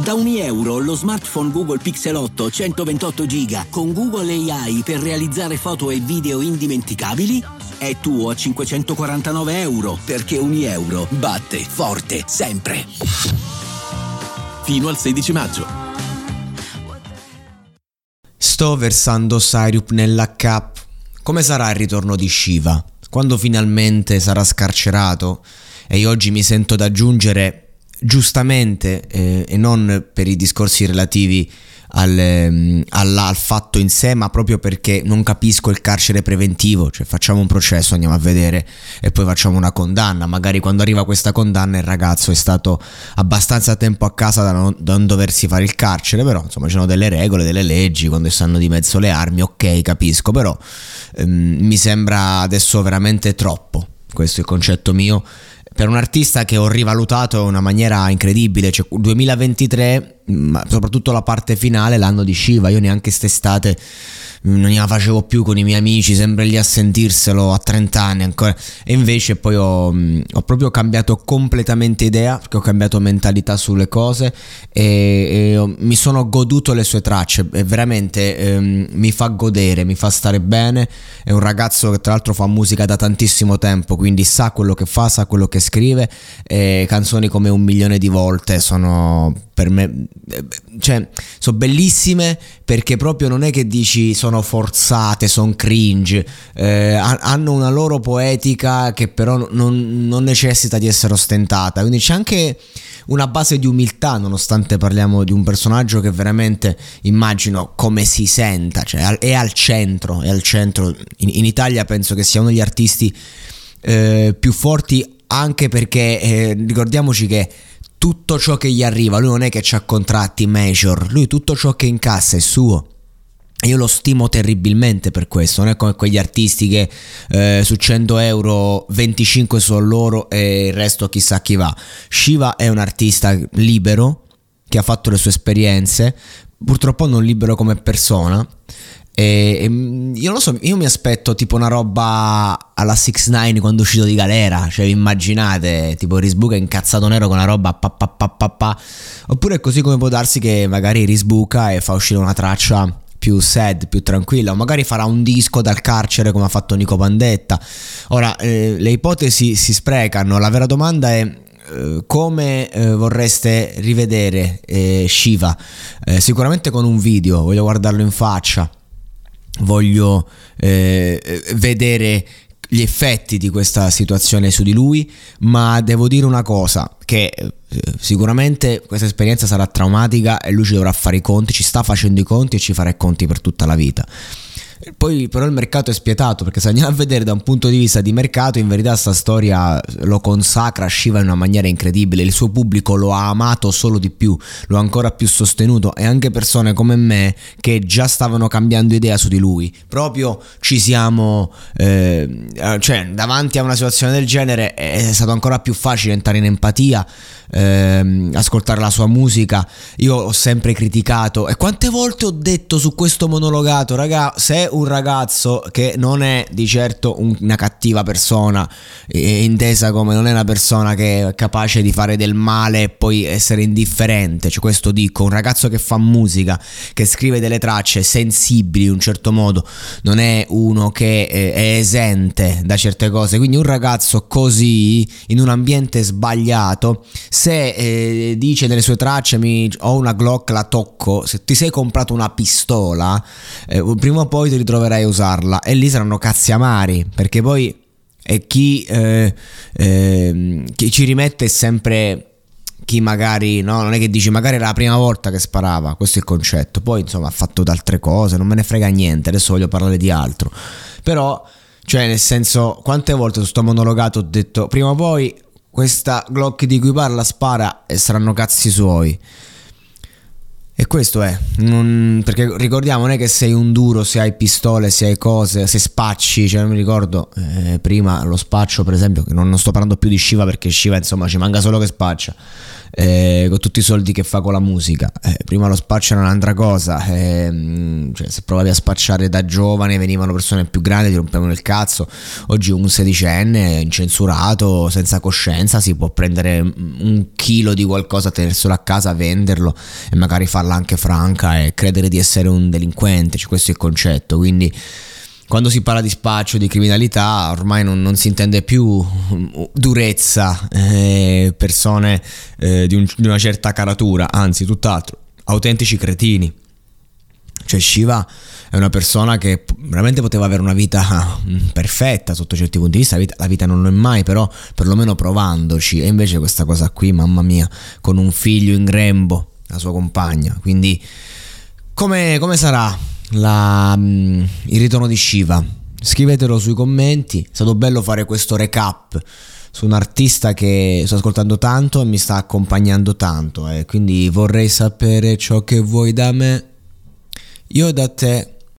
Da ogni euro lo smartphone Google Pixel 8 128 giga con Google AI per realizzare foto e video indimenticabili è tuo a 549 euro perché ogni euro batte forte sempre. Fino al 16 maggio. Sto versando Syrup nella cap. Come sarà il ritorno di Shiva? Quando finalmente sarà scarcerato? E oggi mi sento ad aggiungere giustamente eh, e non per i discorsi relativi al, ehm, al, fatto in sé, ma proprio perché non capisco il carcere preventivo, cioè facciamo un processo, andiamo a vedere e poi facciamo una condanna, magari quando arriva questa condanna il ragazzo è stato abbastanza tempo a casa da non, da non doversi fare il carcere, però insomma ci sono delle regole, delle leggi, quando stanno di mezzo le armi, ok capisco, però ehm, mi sembra adesso veramente troppo, questo è il concetto mio per un artista che ho rivalutato in una maniera incredibile, cioè 2023, soprattutto la parte finale, l'anno di Shiva, io neanche quest'estate non la facevo più con i miei amici, sempre lì a sentirselo a 30 anni ancora. E invece poi ho, ho proprio cambiato completamente idea, perché ho cambiato mentalità sulle cose e, e mi sono goduto le sue tracce e veramente ehm, mi fa godere, mi fa stare bene. È un ragazzo che tra l'altro fa musica da tantissimo tempo, quindi sa quello che fa, sa quello che scrive e canzoni come un milione di volte sono per me cioè sono bellissime perché proprio non è che dici sono forzate, sono cringe, eh, hanno una loro poetica che però non, non, necessita di essere ostentata, quindi c'è anche una base di umiltà nonostante parliamo di un personaggio che veramente immagino come si senta, cioè è al centro, è al centro, in, in Italia penso che sia uno degli artisti eh, più forti anche perché eh, ricordiamoci che tutto ciò che gli arriva, lui non è che ha contratti major, lui tutto ciò che incassa è suo. Io lo stimo terribilmente per questo, non è come quegli artisti che eh, su 100 euro 25 sono loro e il resto chissà chi va. Shiva è un artista libero che ha fatto le sue esperienze, purtroppo non libero come persona e, e, mm, io non lo so, io mi aspetto tipo una roba alla 6 9 quando è uscito di galera. Cioè, immaginate, tipo risbuca incazzato nero con una roba pa, pa, pa, pa, pa. Oppure così come può darsi che magari risbuca e fa uscire una traccia più sad, più tranquilla, o magari farà un disco dal carcere come ha fatto Nico Pandetta. Ora, eh, le ipotesi si sprecano, la vera domanda è eh, come eh, vorreste rivedere eh, Shiva? Eh, sicuramente con un video, voglio guardarlo in faccia voglio eh, vedere gli effetti di questa situazione su di lui, ma devo dire una cosa, che eh, sicuramente questa esperienza sarà traumatica e lui ci dovrà fare i conti, ci sta facendo i conti e ci farà i conti per tutta la vita. Poi però il mercato è spietato perché se andiamo a vedere da un punto di vista di mercato in verità sta storia lo consacra Shiva in una maniera incredibile, il suo pubblico lo ha amato solo di più, lo ha ancora più sostenuto. E anche persone come me che già stavano cambiando idea su di lui, proprio ci siamo, eh, cioè davanti a una situazione del genere è stato ancora più facile entrare in empatia, eh, ascoltare la sua musica, io ho sempre criticato. E quante volte ho detto su questo monologato, raga, se un ragazzo che non è di certo una cattiva persona, intesa come non è una persona che è capace di fare del male e poi essere indifferente, cioè questo dico, un ragazzo che fa musica, che scrive delle tracce sensibili in un certo modo, non è uno che eh, è esente da certe cose, quindi un ragazzo così, in un ambiente sbagliato, se eh, dice nelle sue tracce mi, ho una Glock, la tocco, se ti sei comprato una pistola, eh, prima o poi ti ritroverai a usarla e lì saranno cazzi amari, perché poi e chi, eh, eh, chi ci rimette è sempre chi magari no, non è che dici magari era la prima volta che sparava, questo è il concetto. Poi insomma ha fatto altre cose, non me ne frega niente, adesso voglio parlare di altro. Però, cioè nel senso, quante volte sto monologato ho detto prima o poi questa Glock di cui parla spara e saranno cazzi suoi. Questo è, non, perché ricordiamo non è che sei un duro se hai pistole, se hai cose, se spacci, cioè mi ricordo eh, prima lo spaccio per esempio, che non, non sto parlando più di Shiva perché Shiva insomma ci manca solo che spaccia, eh, con tutti i soldi che fa con la musica. Eh, prima lo spaccio era un'altra cosa, eh, cioè, se provavi a spacciare da giovane venivano persone più grandi, ti rompevano il cazzo. Oggi un sedicenne incensurato, senza coscienza, si può prendere un chilo di qualcosa, tenerselo a casa, venderlo e magari farla anche franca e credere di essere un delinquente. Cioè, questo è il concetto. Quindi quando si parla di spaccio, di criminalità, ormai non, non si intende più mm, durezza, eh, persone eh, di, un, di una certa caratura, anzi tutt'altro, autentici cretini. Cioè Shiva è una persona che veramente poteva avere una vita mm, perfetta sotto certi punti di vista, la vita, la vita non lo è mai, però perlomeno provandoci. E invece questa cosa qui, mamma mia, con un figlio in grembo, la sua compagna. Quindi come, come sarà la, mm, il ritorno di Shiva. Scrivetelo sui commenti, è stato bello fare questo recap su un artista che sto ascoltando tanto e mi sta accompagnando tanto eh. quindi vorrei sapere ciò che vuoi da me. Io da te